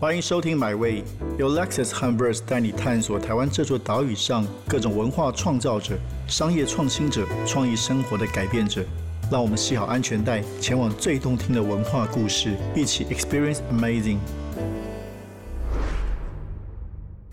欢迎收听《My Way》，由 Lexus 和 Verse 带你探索台湾这座岛屿上各种文化创造者、商业创新者、创意生活的改变者。让我们系好安全带，前往最动听的文化故事，一起 Experience Amazing。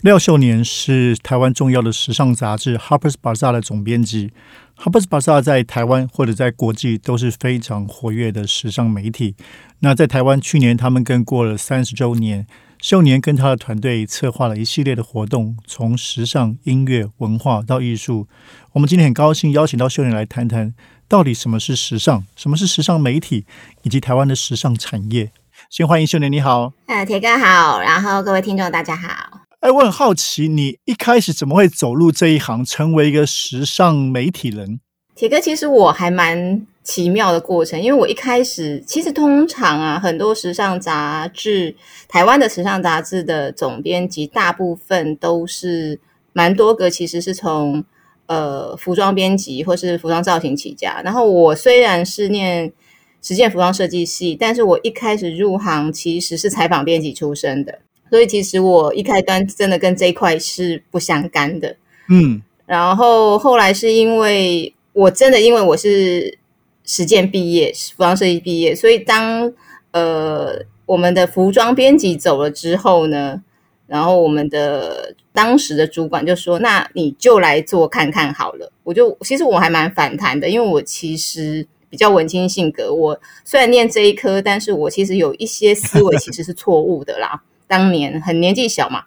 廖秀年是台湾重要的时尚杂志《Harper's Bazaar》的总编辑。《Harper's Bazaar》在台湾或者在国际都是非常活跃的时尚媒体。那在台湾，去年他们跟过了三十周年。秀年跟他的团队策划了一系列的活动，从时尚、音乐、文化到艺术。我们今天很高兴邀请到秀年来谈谈，到底什么是时尚，什么是时尚媒体，以及台湾的时尚产业。先欢迎秀年，你好。呃，铁哥好，然后各位听众大家好。哎，我很好奇，你一开始怎么会走入这一行，成为一个时尚媒体人？铁哥，其实我还蛮奇妙的过程，因为我一开始其实通常啊，很多时尚杂志，台湾的时尚杂志的总编辑，大部分都是蛮多个，其实是从呃服装编辑或是服装造型起家。然后我虽然是念实践服装设计系，但是我一开始入行其实是采访编辑出身的。所以其实我一开端真的跟这一块是不相干的，嗯，然后后来是因为我真的因为我是实践毕业，服装设计毕业，所以当呃我们的服装编辑走了之后呢，然后我们的当时的主管就说：“那你就来做看看好了。”我就其实我还蛮反弹的，因为我其实比较文青性格，我虽然念这一科，但是我其实有一些思维其实是错误的啦。当年很年纪小嘛，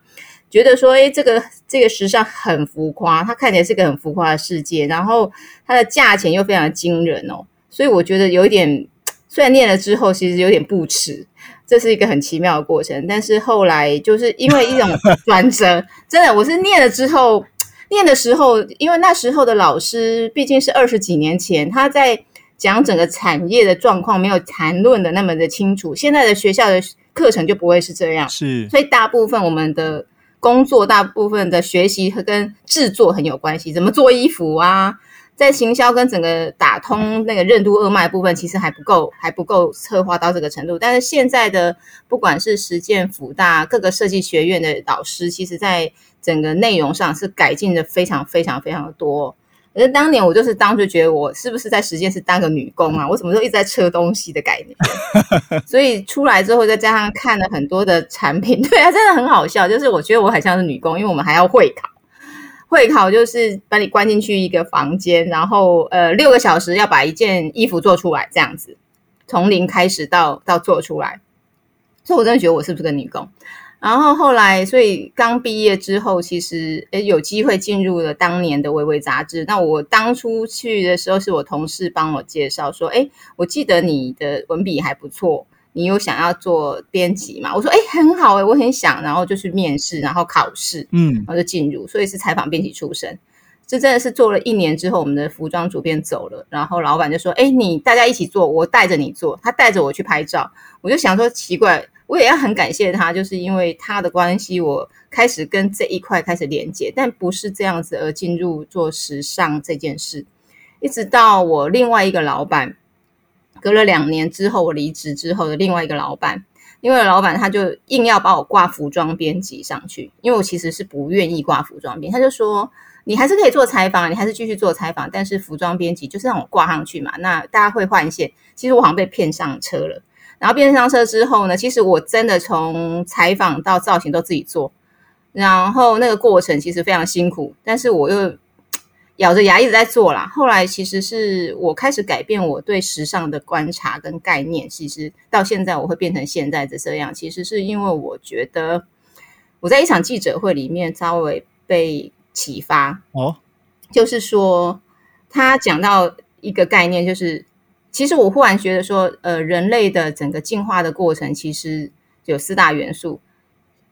觉得说，哎，这个这个时尚很浮夸，它看起来是个很浮夸的世界，然后它的价钱又非常惊人哦，所以我觉得有一点，虽然念了之后，其实有点不耻，这是一个很奇妙的过程。但是后来就是因为一种转折，真的，我是念了之后，念的时候，因为那时候的老师毕竟是二十几年前，他在讲整个产业的状况，没有谈论的那么的清楚。现在的学校的。课程就不会是这样，是，所以大部分我们的工作，大部分的学习和跟制作很有关系。怎么做衣服啊？在行销跟整个打通那个任督二脉部分，其实还不够，还不够策划到这个程度。但是现在的不管是实践辅大各个设计学院的老师，其实在整个内容上是改进的非常非常非常的多。可是当年我就是当时觉得我是不是在实践室当个女工啊？我什么时候一直在车东西的概念？所以出来之后再加上看了很多的产品，对啊，真的很好笑。就是我觉得我很像是女工，因为我们还要会考，会考就是把你关进去一个房间，然后呃六个小时要把一件衣服做出来，这样子从零开始到到做出来。所以我真的觉得我是不是个女工？然后后来，所以刚毕业之后，其实诶有机会进入了当年的《微微》杂志。那我当初去的时候，是我同事帮我介绍说：“哎，我记得你的文笔还不错，你有想要做编辑嘛？”我说：“哎，很好哎，我很想。”然后就去面试，然后考试，嗯，然后就进入。所以是采访编辑出身。这真的是做了一年之后，我们的服装主编走了，然后老板就说：“哎，你大家一起做，我带着你做。”他带着我去拍照，我就想说奇怪。我也要很感谢他，就是因为他的关系，我开始跟这一块开始连接，但不是这样子而进入做时尚这件事。一直到我另外一个老板，隔了两年之后，我离职之后的另外一个老板，因为老板他就硬要把我挂服装编辑上去，因为我其实是不愿意挂服装编，他就说你还是可以做采访，你还是继续做采访，但是服装编辑就是让我挂上去嘛，那大家会换线。其实我好像被骗上车了。然后变上车之后呢，其实我真的从采访到造型都自己做，然后那个过程其实非常辛苦，但是我又咬着牙一直在做啦。后来其实是我开始改变我对时尚的观察跟概念，其实到现在我会变成现在的这样，其实是因为我觉得我在一场记者会里面稍微被启发哦，就是说他讲到一个概念，就是。其实我忽然觉得说，呃，人类的整个进化的过程其实有四大元素。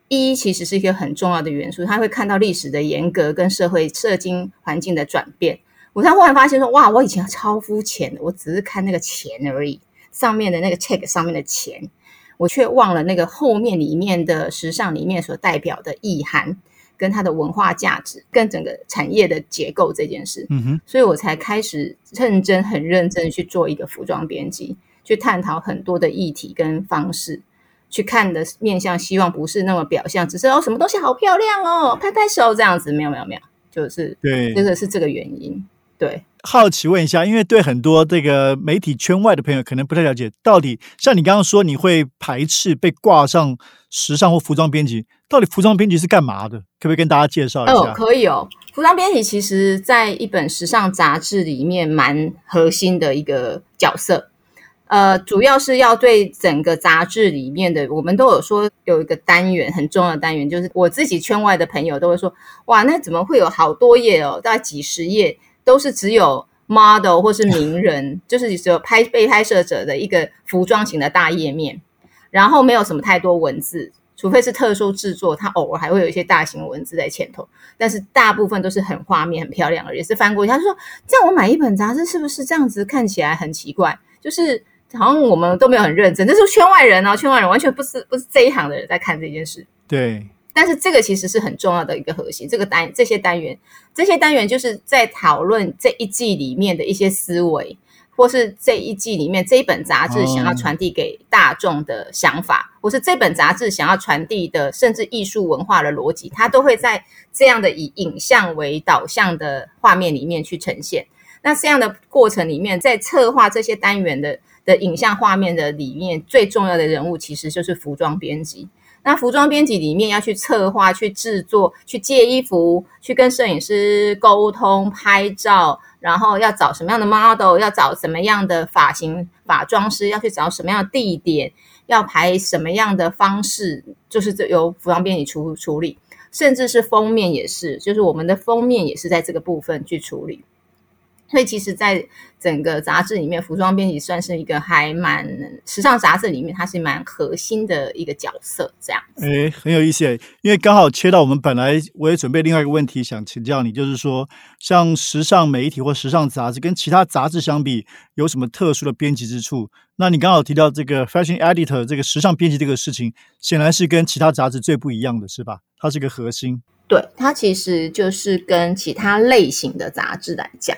一其实是一个很重要的元素，他会看到历史的严格跟社会社经环境的转变。我才忽然发现说，哇，我以前超肤浅的，我只是看那个钱而已，上面的那个 check 上面的钱，我却忘了那个后面里面的时尚里面所代表的意涵。跟它的文化价值，跟整个产业的结构这件事，嗯哼，所以我才开始认真、很认真去做一个服装编辑，去探讨很多的议题跟方式。去看的面向，希望不是那么表象，只是哦什么东西好漂亮哦，拍拍手这样子，没有没有没有，就是对，这个是这个原因。对，好奇问一下，因为对很多这个媒体圈外的朋友可能不太了解，到底像你刚刚说你会排斥被挂上时尚或服装编辑，到底服装编辑是干嘛的？可不可以跟大家介绍一下？哦，可以哦。服装编辑其实在一本时尚杂志里面蛮核心的一个角色。呃，主要是要对整个杂志里面的，我们都有说有一个单元很重要的单元，就是我自己圈外的朋友都会说，哇，那怎么会有好多页哦，大概几十页都是只有 model 或是名人，就是只有拍被拍摄者的一个服装型的大页面，然后没有什么太多文字，除非是特殊制作，它偶尔还会有一些大型文字在前头，但是大部分都是很画面很漂亮的，也是翻过去，他就说这样我买一本杂志是不是这样子看起来很奇怪？就是。好像我们都没有很认真，这是圈外人哦，圈外人完全不是不是这一行的人在看这件事。对，但是这个其实是很重要的一个核心。这个单这些单元，这些单元就是在讨论这一季里面的一些思维，或是这一季里面这一本杂志想要传递给大众的想法，或是这本杂志想要传递的，甚至艺术文化的逻辑，它都会在这样的以影像为导向的画面里面去呈现。那这样的过程里面，在策划这些单元的。的影像画面的里面最重要的人物其实就是服装编辑。那服装编辑里面要去策划、去制作、去借衣服、去跟摄影师沟通、拍照，然后要找什么样的 model，要找什么样的发型、发妆师，要去找什么样的地点，要排什么样的方式，就是由服装编辑处处理。甚至是封面也是，就是我们的封面也是在这个部分去处理。所以，其实，在整个杂志里面，服装编辑算是一个还蛮时尚杂志里面，它是蛮核心的一个角色。这样，哎，很有意思。因为刚好切到我们本来我也准备另外一个问题想请教你，就是说，像时尚媒体或时尚杂志跟其他杂志相比，有什么特殊的编辑之处？那你刚好提到这个 fashion editor 这个时尚编辑这个事情，显然是跟其他杂志最不一样的是吧？它是一个核心。对，它其实就是跟其他类型的杂志来讲。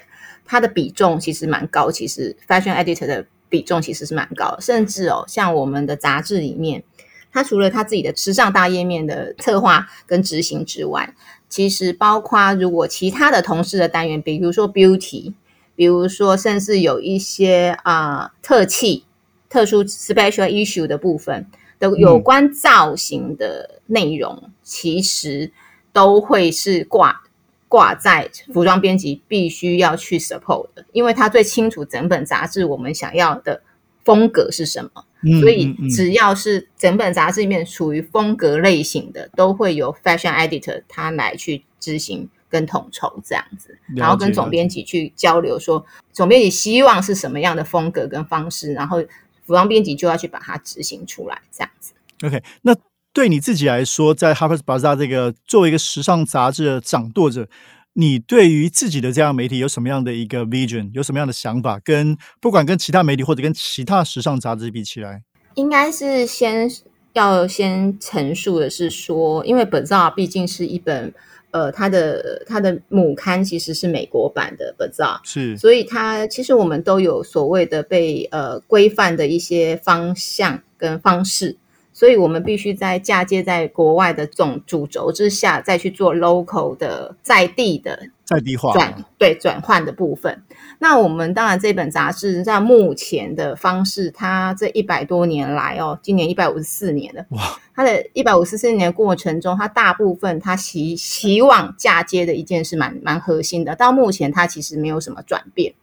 它的比重其实蛮高，其实 fashion editor 的比重其实是蛮高，甚至哦，像我们的杂志里面，它除了它自己的时尚大页面的策划跟执行之外，其实包括如果其他的同事的单元，比如说 beauty，比如说甚至有一些啊特气、特殊 special issue 的部分的有关造型的内容，其实都会是挂。挂在服装编辑必须要去 support 的，因为他最清楚整本杂志我们想要的风格是什么，所以只要是整本杂志里面属于风格类型的，都会由 fashion editor 他来去执行跟统筹这样子，然后跟总编辑去交流，说总编辑希望是什么样的风格跟方式，然后服装编辑就要去把它执行出来这样子。OK，那。对你自己来说，在 Harper's Bazaar 这个作为一个时尚杂志的掌舵者，你对于自己的这样媒体有什么样的一个 vision，有什么样的想法？跟不管跟其他媒体或者跟其他时尚杂志比起来，应该是先要先陈述的是说，因为 Bazaar 毕竟是一本呃，它的它的母刊其实是美国版的 Bazaar，是，所以它其实我们都有所谓的被呃规范的一些方向跟方式。所以我们必须在嫁接在国外的总主轴之下，再去做 local 的在地的在地化转对转换的部分。那我们当然这本杂志在目前的方式，它这一百多年来哦，今年一百五十四年了。哇！它的一百五十四年过程中，它大部分它希希望嫁接的一件事蛮蛮核心的。到目前它其实没有什么转变。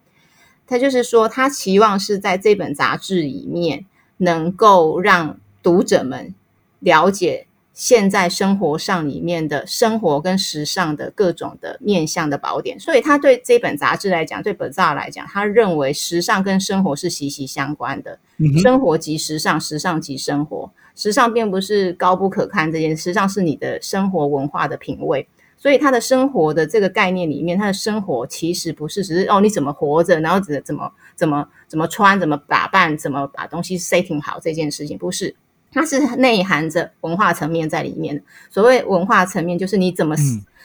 它就是说，它期望是在这本杂志里面能够让读者们了解现在生活上里面的生活跟时尚的各种的面向的宝典，所以他对这本杂志来讲，对本杂来讲，他认为时尚跟生活是息息相关的。生活即时尚，时尚即生活。时尚并不是高不可攀这件事，时尚是你的生活文化的品味。所以他的生活的这个概念里面，他的生活其实不是只是哦你怎么活着，然后怎怎么怎么怎么穿，怎么打扮，怎么把东西 setting 好这件事情，不是。它是内含着文化层面在里面。所谓文化层面，就是你怎么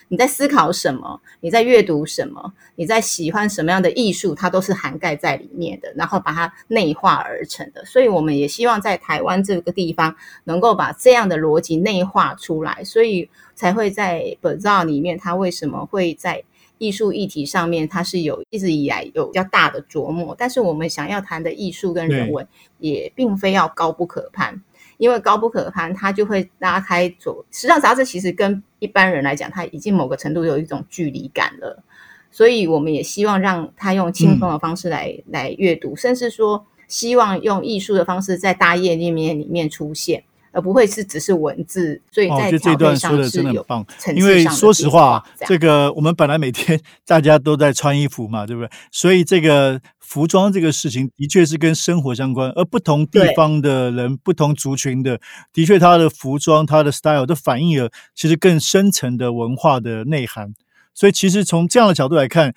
你在思考什么，你在阅读什么，你在喜欢什么样的艺术，它都是涵盖在里面的，然后把它内化而成的。所以我们也希望在台湾这个地方能够把这样的逻辑内化出来，所以才会在本照里面，它为什么会在。艺术议题上面，它是有一直以来有比较大的琢磨，但是我们想要谈的艺术跟人文，也并非要高不可攀，因为高不可攀，它就会拉开左时尚杂志。其实跟一般人来讲，它已经某个程度有一种距离感了，所以我们也希望让他用轻松的方式来来阅读，甚至说希望用艺术的方式在大页面里面出现。而不会是只是文字，所以在这段说的真的很棒。因为说实话，这个我们本来每天 大家都在穿衣服嘛，对不对？所以这个服装这个事情的确是跟生活相关，而不同地方的人、不同族群的，的确他的服装、他的 style 都反映了其实更深层的文化的内涵。所以其实从这样的角度来看，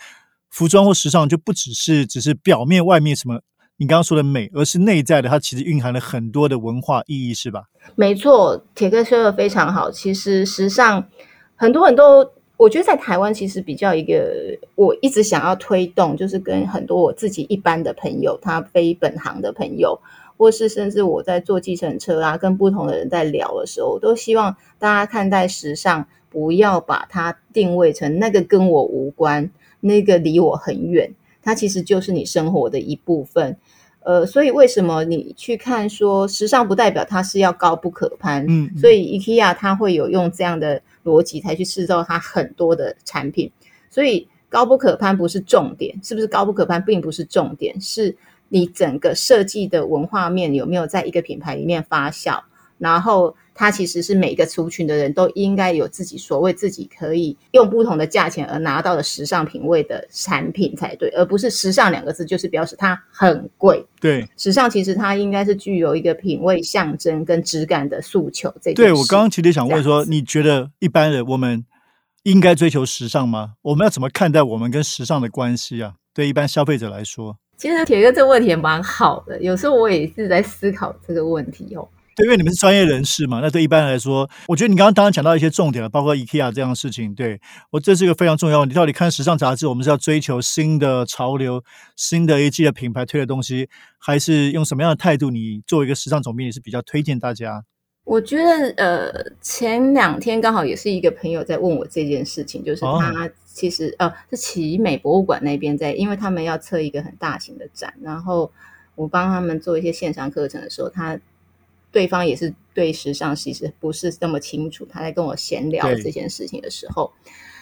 服装或时尚就不只是只是表面外面什么。你刚刚说的美，而是内在的，它其实蕴含了很多的文化意义，是吧？没错，铁哥说的非常好。其实时尚，很多很多，我觉得在台湾其实比较一个，我一直想要推动，就是跟很多我自己一般的朋友，他非本行的朋友，或是甚至我在坐计程车啊，跟不同的人在聊的时候，我都希望大家看待时尚，不要把它定位成那个跟我无关，那个离我很远。它其实就是你生活的一部分，呃，所以为什么你去看说时尚不代表它是要高不可攀？嗯，所以 IKEA 它会有用这样的逻辑才去制造它很多的产品，所以高不可攀不是重点，是不是高不可攀并不是重点，是你整个设计的文化面有没有在一个品牌里面发酵，然后。它其实是每个族群的人都应该有自己所谓自己可以用不同的价钱而拿到的时尚品味的产品才对，而不是“时尚”两个字就是表示它很贵。对，时尚其实它应该是具有一个品味象征跟质感的诉求。这对我刚刚其实想问说，你觉得一般人我们应该追求时尚吗？我们要怎么看待我们跟时尚的关系啊？对一般消费者来说，其实铁哥这个问题也蛮好的，有时候我也是在思考这个问题哦。对，因为你们是专业人士嘛，那对一般来说，我觉得你刚刚当然讲到一些重点了，包括 IKEA 这样的事情。对我，这是一个非常重要。你到底看时尚杂志，我们是要追求新的潮流、新的一季的品牌推的东西，还是用什么样的态度？你作为一个时尚总编，你是比较推荐大家？我觉得，呃，前两天刚好也是一个朋友在问我这件事情，就是他其实呃是奇美博物馆那边在，因为他们要测一个很大型的展，然后我帮他们做一些线上课程的时候，他。对方也是对时尚其实不是那么清楚。他在跟我闲聊这件事情的时候，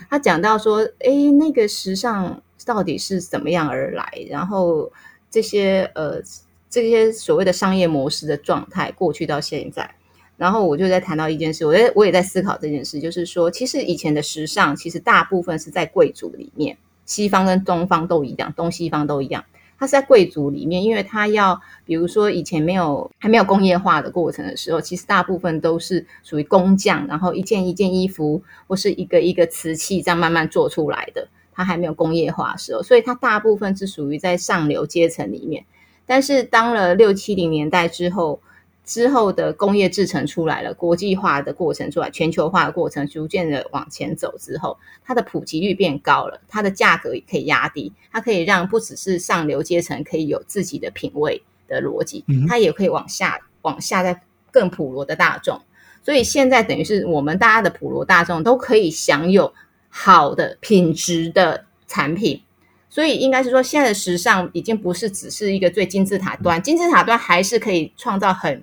他讲到说：“哎，那个时尚到底是怎么样而来？然后这些呃这些所谓的商业模式的状态，过去到现在。然后我就在谈到一件事，我在我也在思考这件事，就是说，其实以前的时尚，其实大部分是在贵族里面，西方跟东方都一样，东西方都一样。”它是在贵族里面，因为它要，比如说以前没有还没有工业化的过程的时候，其实大部分都是属于工匠，然后一件一件衣服或是一个一个瓷器这样慢慢做出来的。它还没有工业化的时候，所以它大部分是属于在上流阶层里面。但是当了六七零年代之后，之后的工业制成出来了，国际化的过程出来，全球化的过程逐渐的往前走之后，它的普及率变高了，它的价格也可以压低，它可以让不只是上流阶层可以有自己的品味的逻辑，它也可以往下往下再更普罗的大众。所以现在等于是我们大家的普罗大众都可以享有好的品质的产品，所以应该是说，现在的时尚已经不是只是一个最金字塔端，金字塔端还是可以创造很。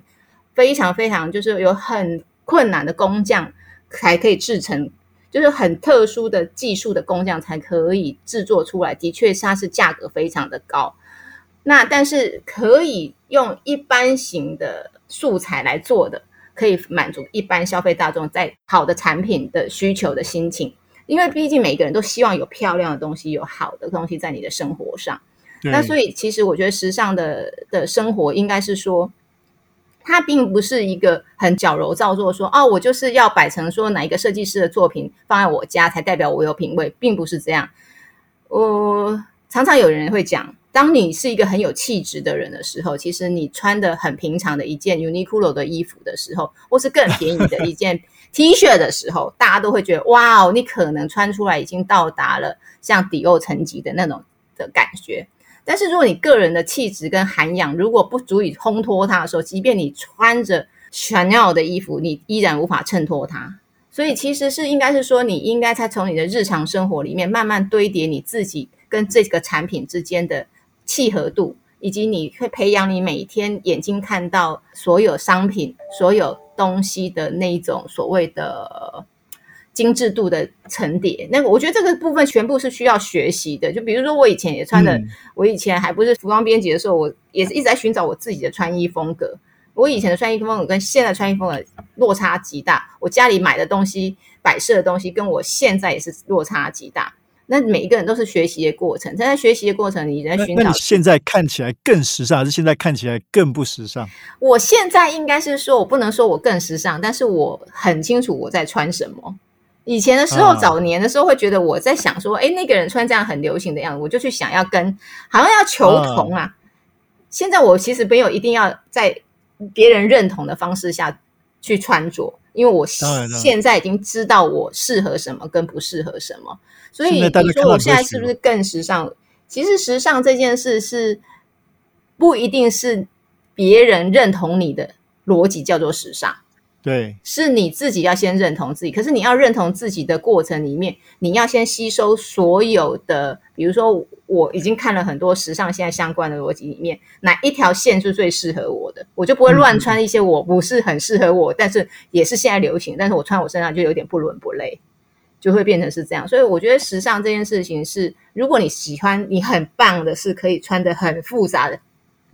非常非常就是有很困难的工匠才可以制成，就是很特殊的技术的工匠才可以制作出来。的确，它是价格非常的高。那但是可以用一般型的素材来做的，可以满足一般消费大众在好的产品的需求的心情。因为毕竟每个人都希望有漂亮的东西，有好的东西在你的生活上。那所以其实我觉得时尚的的生活应该是说。它并不是一个很矫揉造作，说哦，我就是要摆成说哪一个设计师的作品放在我家才代表我有品味，并不是这样。我常常有人会讲，当你是一个很有气质的人的时候，其实你穿的很平常的一件 Uniqlo 的衣服的时候，或是更便宜的一件 T 恤的时候，大家都会觉得哇哦，你可能穿出来已经到达了像迪奥层级的那种的感觉。但是如果你个人的气质跟涵养如果不足以烘托它的时候，即便你穿着 Chanel 的衣服，你依然无法衬托它。所以其实是应该是说，你应该在从你的日常生活里面慢慢堆叠你自己跟这个产品之间的。契合度，以及你会培养你每天眼睛看到所有商品、所有东西的那一种所谓的精致度的层叠。那个，我觉得这个部分全部是需要学习的。就比如说，我以前也穿的，我以前还不是服装编辑的时候，我也是一直在寻找我自己的穿衣风格。我以前的穿衣风格跟现在穿衣风格落差极大。我家里买的东西、摆设的东西，跟我现在也是落差极大。那每一个人都是学习的过程，在学习的过程，你在寻找。那你现在看起来更时尚，还是现在看起来更不时尚？我现在应该是说，我不能说我更时尚，但是我很清楚我在穿什么。以前的时候，早年的时候会觉得我在想说，哎，那个人穿这样很流行的样子，我就去想要跟，好像要求同啊。现在我其实没有一定要在别人认同的方式下去穿着，因为我现在已经知道我适合什么跟不适合什么。所以你说我现在是不是更时尚？其实时尚这件事是不一定是别人认同你的逻辑叫做时尚，对，是你自己要先认同自己。可是你要认同自己的过程里面，你要先吸收所有的，比如说我已经看了很多时尚现在相关的逻辑里面，哪一条线是最适合我的，我就不会乱穿一些我不是很适合我，但是也是现在流行，但是我穿我身上就有点不伦不类。就会变成是这样，所以我觉得时尚这件事情是，如果你喜欢，你很棒的是可以穿的很复杂的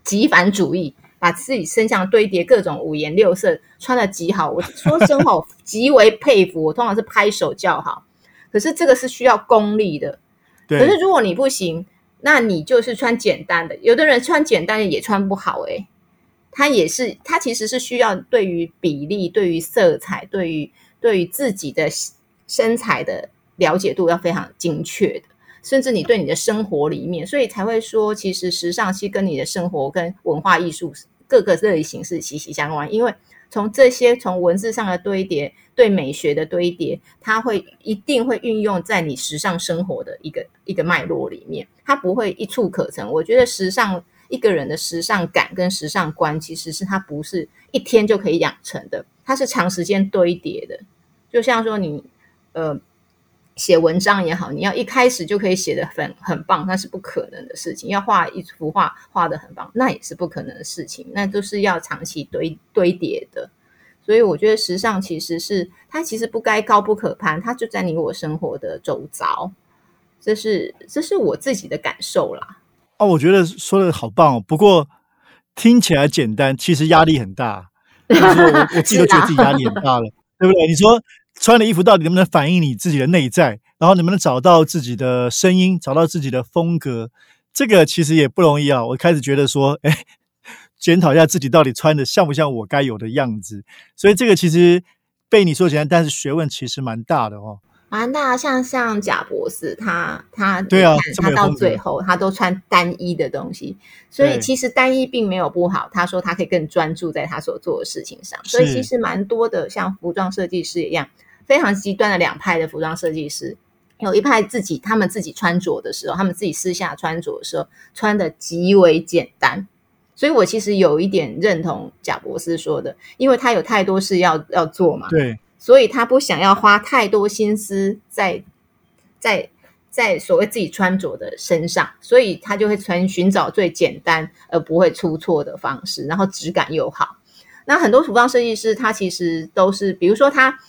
极繁主义，把自己身上堆叠各种五颜六色，穿的极好。我说真话，极为佩服，我通常是拍手叫好。可是这个是需要功力的。可是如果你不行，那你就是穿简单的。有的人穿简单的也穿不好，诶，他也是，他其实是需要对于比例、对于色彩、对于对于自己的。身材的了解度要非常精确的，甚至你对你的生活里面，所以才会说，其实时尚其实跟你的生活跟文化艺术各个类型是息息相关。因为从这些从文字上的堆叠，对美学的堆叠，它会一定会运用在你时尚生活的一个一个脉络里面，它不会一触可成。我觉得时尚一个人的时尚感跟时尚观，其实是它不是一天就可以养成的，它是长时间堆叠的。就像说你。呃，写文章也好，你要一开始就可以写的很很棒，那是不可能的事情。要画一幅画画的很棒，那也是不可能的事情。那都是要长期堆堆叠的。所以我觉得时尚其实是它其实不该高不可攀，它就在你我生活的周遭。这是这是我自己的感受啦。哦，我觉得说的好棒哦。不过听起来简单，其实压力很大。我我自己都觉得自己压力很大了，对不对？你说。穿的衣服到底能不能反映你自己的内在？然后能不能找到自己的声音，找到自己的风格？这个其实也不容易啊。我开始觉得说，哎，检讨一下自己到底穿的像不像我该有的样子。所以这个其实被你说简单，但是学问其实蛮大的哦。蛮大，像像贾博士，他他对啊，他到最后他都穿单一的东西，所以其实单一并没有不好。他说他可以更专注在他所做的事情上，所以其实蛮多的像服装设计师一样。非常极端的两派的服装设计师，有一派自己他们自己穿着的时候，他们自己私下穿着的时候穿的极为简单，所以我其实有一点认同贾博士说的，因为他有太多事要要做嘛，对，所以他不想要花太多心思在在在所谓自己穿着的身上，所以他就会穿寻找最简单而不会出错的方式，然后质感又好。那很多服装设计师他其实都是，比如说他。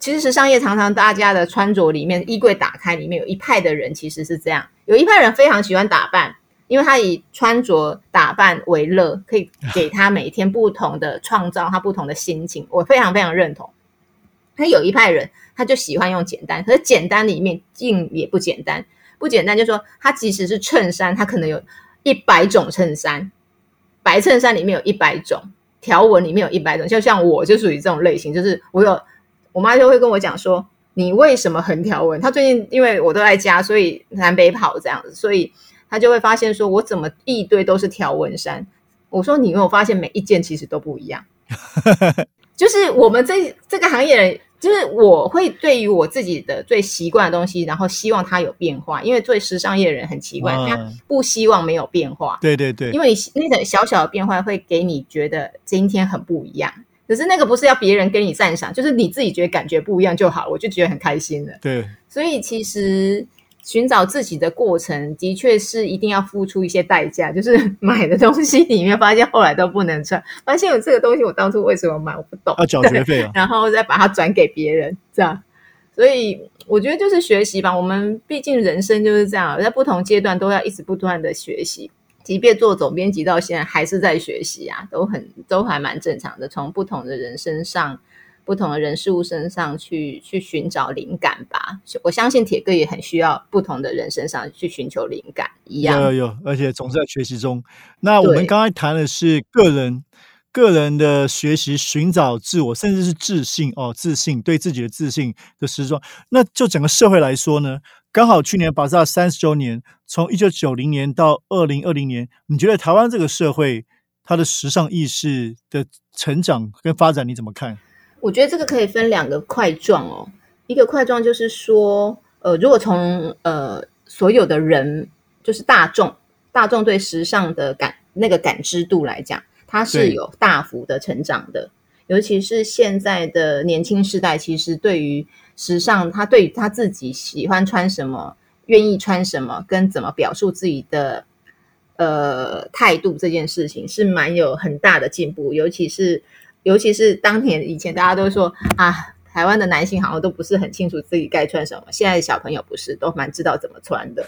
其实时尚业常常大家的穿着里面，衣柜打开里面有一派的人其实是这样，有一派人非常喜欢打扮，因为他以穿着打扮为乐，可以给他每天不同的创造，他不同的心情，我非常非常认同。他有一派人，他就喜欢用简单，可是简单里面竟也不简单，不简单就说他即使是衬衫，他可能有一百种衬衫，白衬衫里面有一百种条纹，里面有一百种，就像我就属于这种类型，就是我有。我妈就会跟我讲说：“你为什么横条纹？”她最近因为我都在家，所以南北跑这样子，所以她就会发现说，我怎么一堆都是条纹衫？我说你有没有发现每一件其实都不一样？就是我们这这个行业。就是我会对于我自己的最习惯的东西，然后希望它有变化，因为做时尚业的人很奇怪，他不希望没有变化。对对对，因为那个小小的变化会给你觉得今天很不一样，可是那个不是要别人给你赞赏，就是你自己觉得感觉不一样就好，我就觉得很开心了。对，所以其实。寻找自己的过程，的确是一定要付出一些代价。就是买的东西里面，发现后来都不能穿，发现有这个东西，我当初为什么买，我不懂。要缴学费啊，然后再把它转给别人，这样。所以我觉得就是学习吧。我们毕竟人生就是这样，在不同阶段都要一直不断的学习。即便做总编辑到现在，还是在学习啊，都很都还蛮正常的。从不同的人身上。不同的人事物身上去去寻找灵感吧，我相信铁哥也很需要不同的人身上去寻求灵感一样。有有，而且总是在学习中。那我们刚才谈的是个人个人的学习，寻找自我，甚至是自信哦，自信对自己的自信的时装。那就整个社会来说呢，刚好去年巴萨三十周年，从一九九零年到二零二零年，你觉得台湾这个社会它的时尚意识的成长跟发展，你怎么看？我觉得这个可以分两个块状哦，一个块状就是说，呃，如果从呃所有的人，就是大众，大众对时尚的感那个感知度来讲，它是有大幅的成长的。尤其是现在的年轻世代，其实对于时尚，他对他自己喜欢穿什么、愿意穿什么，跟怎么表述自己的呃态度这件事情，是蛮有很大的进步，尤其是。尤其是当年以前，大家都说啊，台湾的男性好像都不是很清楚自己该穿什么。现在的小朋友不是都蛮知道怎么穿的，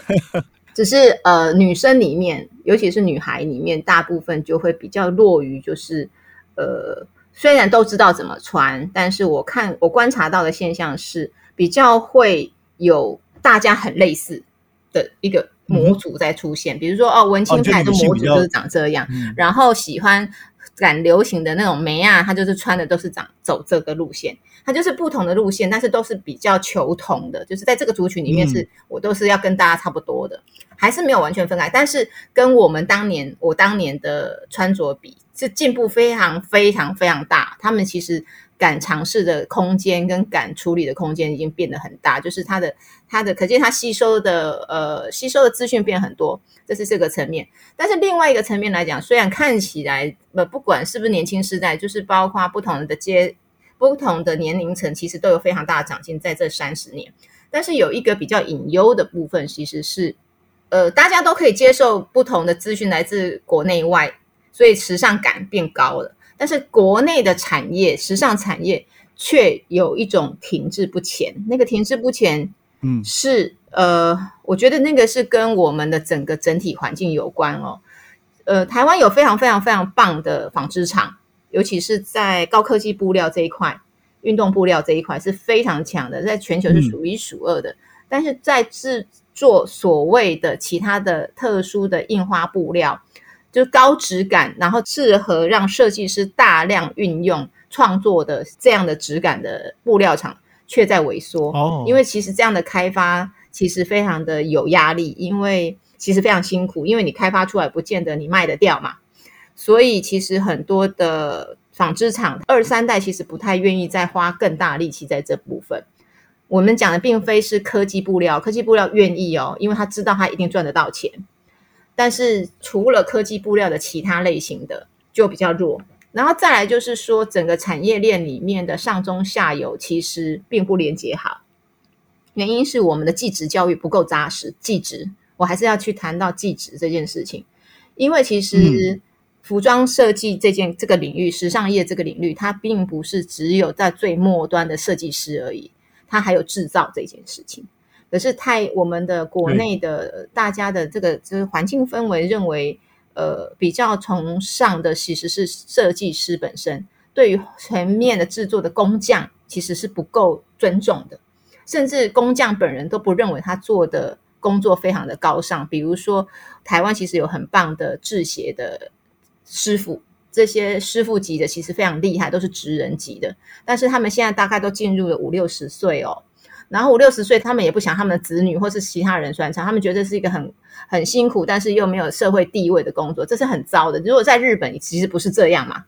只是呃，女生里面，尤其是女孩里面，大部分就会比较弱于，就是呃，虽然都知道怎么穿，但是我看我观察到的现象是，比较会有大家很类似的一个模组在出现，比如说哦，文青派的模组就是长这样，然后喜欢。赶流行的那种梅啊，她就是穿的都是长走这个路线，她就是不同的路线，但是都是比较求同的，就是在这个族群里面是我都是要跟大家差不多的，还是没有完全分开，但是跟我们当年我当年的穿着比，是进步非常非常非常大。他们其实敢尝试的空间跟敢处理的空间已经变得很大，就是他的他的可见他吸收的呃吸收的资讯变很多。这是这个层面，但是另外一个层面来讲，虽然看起来呃，不管是不是年轻时代，就是包括不同的阶、不同的年龄层，其实都有非常大的长进在这三十年。但是有一个比较隐忧的部分，其实是呃，大家都可以接受不同的资讯来自国内外，所以时尚感变高了。但是国内的产业，时尚产业却有一种停滞不前。那个停滞不前，嗯，是。呃，我觉得那个是跟我们的整个整体环境有关哦。呃，台湾有非常非常非常棒的纺织厂，尤其是在高科技布料这一块、运动布料这一块是非常强的，在全球是数一数二的。但是在制作所谓的其他的特殊的印花布料，就是高质感，然后适合让设计师大量运用创作的这样的质感的布料厂，却在萎缩。哦，因为其实这样的开发。其实非常的有压力，因为其实非常辛苦，因为你开发出来不见得你卖得掉嘛，所以其实很多的纺织厂二三代其实不太愿意再花更大力气在这部分。我们讲的并非是科技布料，科技布料愿意哦，因为他知道他一定赚得到钱。但是除了科技布料的其他类型的就比较弱，然后再来就是说整个产业链里面的上中下游其实并不连接好。原因是我们的技职教育不够扎实。技职，我还是要去谈到技职这件事情，因为其实服装设计这件这个领域，时尚业这个领域，它并不是只有在最末端的设计师而已，它还有制造这件事情。可是太我们的国内的大家的这个就是环境氛围认为，呃，比较崇尚的其实是设计师本身，对于全面的制作的工匠其实是不够尊重的。甚至工匠本人都不认为他做的工作非常的高尚。比如说，台湾其实有很棒的制鞋的师傅，这些师傅级的其实非常厉害，都是职人级的。但是他们现在大概都进入了五六十岁哦。然后五六十岁，他们也不想他们的子女或是其他人传承，他们觉得是一个很很辛苦，但是又没有社会地位的工作，这是很糟的。如果在日本，其实不是这样嘛。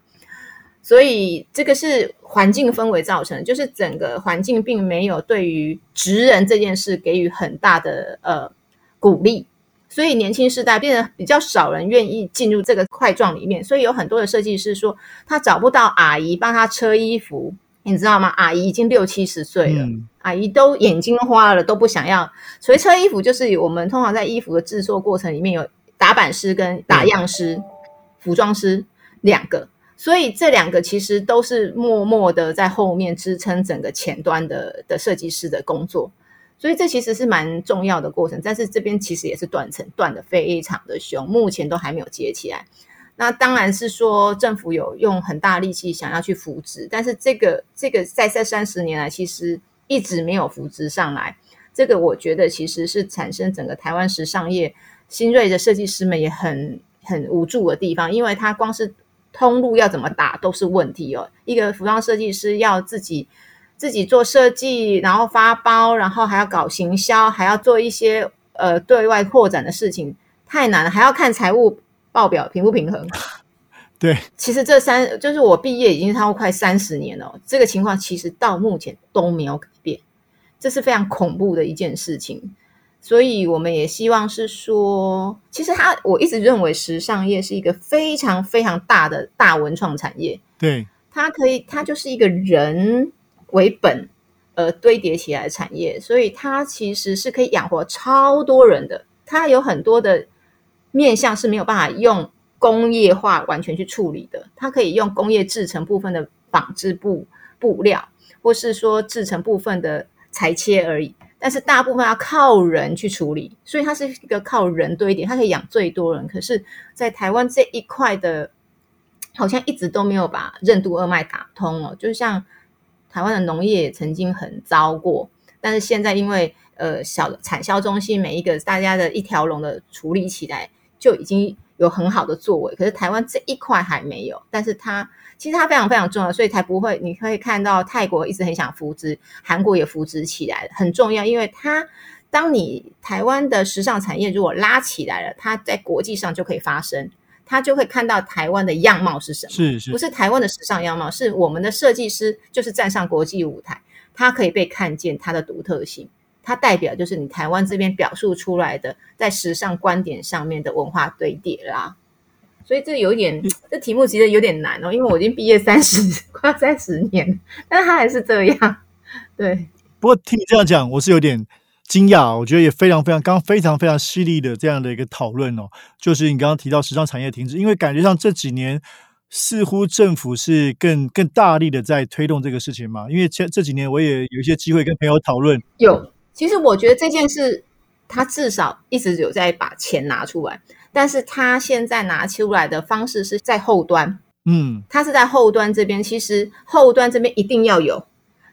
所以这个是环境氛围造成，就是整个环境并没有对于职人这件事给予很大的呃鼓励，所以年轻世代变得比较少人愿意进入这个块状里面。所以有很多的设计师说，他找不到阿姨帮他车衣服，你知道吗？阿姨已经六七十岁了，阿姨都眼睛花了，都不想要。所以车衣服就是我们通常在衣服的制作过程里面有打版师跟打样师、服装师两个。所以这两个其实都是默默的在后面支撑整个前端的的设计师的工作，所以这其实是蛮重要的过程。但是这边其实也是断层断的非常的凶，目前都还没有接起来。那当然是说政府有用很大力气想要去扶植，但是这个这个在这三十年来其实一直没有扶植上来。这个我觉得其实是产生整个台湾时尚业新锐的设计师们也很很无助的地方，因为他光是。通路要怎么打都是问题哦。一个服装设计师要自己自己做设计，然后发包，然后还要搞行销，还要做一些呃对外扩展的事情，太难了。还要看财务报表平不平衡。对，其实这三就是我毕业已经超过快三十年了，这个情况其实到目前都没有改变，这是非常恐怖的一件事情。所以我们也希望是说，其实它我一直认为时尚业是一个非常非常大的大文创产业。对，它可以，它就是一个人为本而堆叠起来的产业，所以它其实是可以养活超多人的。它有很多的面向是没有办法用工业化完全去处理的，它可以用工业制成部分的纺织布布料，或是说制成部分的裁切而已。但是大部分要靠人去处理，所以它是一个靠人多一点，它可以养最多人。可是，在台湾这一块的，好像一直都没有把任督二脉打通哦。就像台湾的农业曾经很糟过，但是现在因为呃小产销中心每一个大家的一条龙的处理起来，就已经有很好的作为。可是台湾这一块还没有，但是它。其实它非常非常重要，所以才不会。你可以看到泰国一直很想扶植，韩国也扶植起来了，很重要。因为它，当你台湾的时尚产业如果拉起来了，它在国际上就可以发声，它就会看到台湾的样貌是什么。是是，不是台湾的时尚样貌，是我们的设计师就是站上国际舞台，它可以被看见它的独特性，它代表就是你台湾这边表述出来的在时尚观点上面的文化堆叠啦。所以这有点，这题目其实有点难哦，因为我已经毕业三十 快三十年，但是他还是这样。对，不过听你这样讲，我是有点惊讶。我觉得也非常非常，刚刚非常非常犀利的这样的一个讨论哦，就是你刚刚提到时尚产业停止，因为感觉上这几年似乎政府是更更大力的在推动这个事情嘛。因为这这几年我也有一些机会跟朋友讨论，有。其实我觉得这件事，他至少一直有在把钱拿出来。但是他现在拿出来的方式是在后端，嗯，他是在后端这边，其实后端这边一定要有，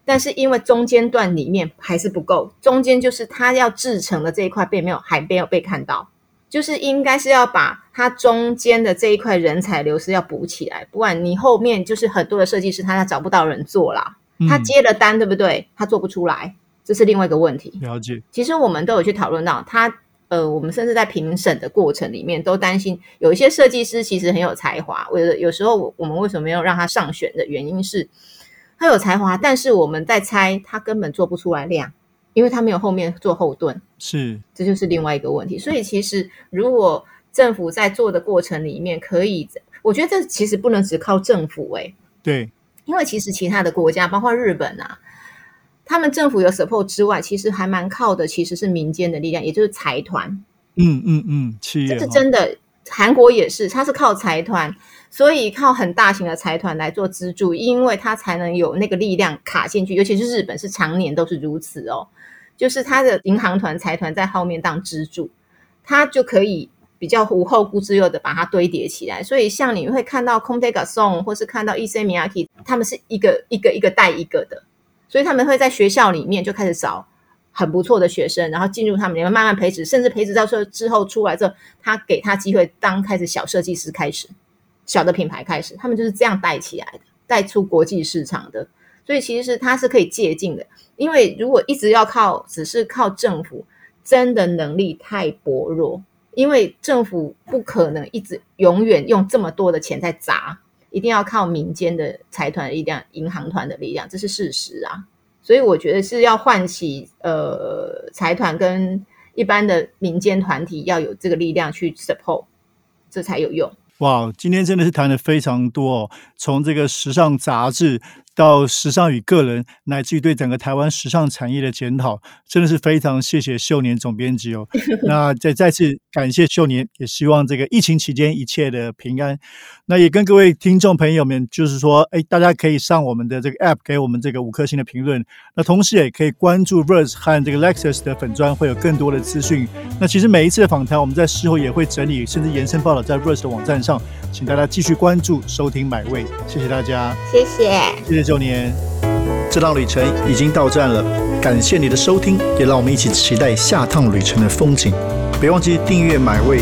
但是因为中间段里面还是不够，中间就是他要制成的这一块并没有还没有被看到，就是应该是要把它中间的这一块人才流失要补起来，不然你后面就是很多的设计师他找不到人做啦，他接了单对不对？他做不出来，这是另外一个问题。了解，其实我们都有去讨论到他。呃，我们甚至在评审的过程里面都担心，有一些设计师其实很有才华。为了有时候我们为什么没有让他上选的原因是，他有才华，但是我们在猜他根本做不出来量，因为他没有后面做后盾。是，这就是另外一个问题。所以其实如果政府在做的过程里面可以，我觉得这其实不能只靠政府哎。对，因为其实其他的国家，包括日本啊。他们政府有 support 之外，其实还蛮靠的，其实是民间的力量，也就是财团。嗯嗯嗯，企业这是真的。韩国也是，它是靠财团，所以靠很大型的财团来做资助，因为它才能有那个力量卡进去。尤其是日本是常年都是如此哦，就是它的银行团、财团在后面当支柱，它就可以比较无后顾之忧的把它堆叠起来。所以像你会看到 c o m t e g a Song 或是看到 E.C. Miyake，他们是一个一个一个带一个的。所以他们会在学校里面就开始找很不错的学生，然后进入他们里面慢慢培植，甚至培植到说之后出来之后，他给他机会当开始小设计师开始，小的品牌开始，他们就是这样带起来的，带出国际市场的。所以其实是它是可以借鉴的。因为如果一直要靠只是靠政府，真的能力太薄弱，因为政府不可能一直永远用这么多的钱在砸，一定要靠民间的财团力量、银行团的力量，这是事实啊。所以我觉得是要唤起呃财团跟一般的民间团体要有这个力量去 support，这才有用。哇，今天真的是谈的非常多哦，从这个时尚杂志。到时尚与个人，乃至于对整个台湾时尚产业的检讨，真的是非常谢谢秀年总编辑哦。那再再次感谢秀年，也希望这个疫情期间一切的平安。那也跟各位听众朋友们，就是说，哎，大家可以上我们的这个 App 给我们这个五颗星的评论。那同时也可以关注 Verse 和这个 Lexus 的粉砖，会有更多的资讯。那其实每一次的访谈，我们在事后也会整理，甚至延伸报道在 Verse 的网站上，请大家继续关注、收听、买位。谢谢大家，谢谢，谢谢。九年，这趟旅程已经到站了。感谢你的收听，也让我们一起期待下趟旅程的风景。别忘记订阅买位。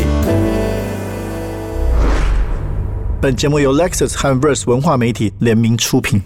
本节目由 Lexus 和 Verse 文化媒体联名出品。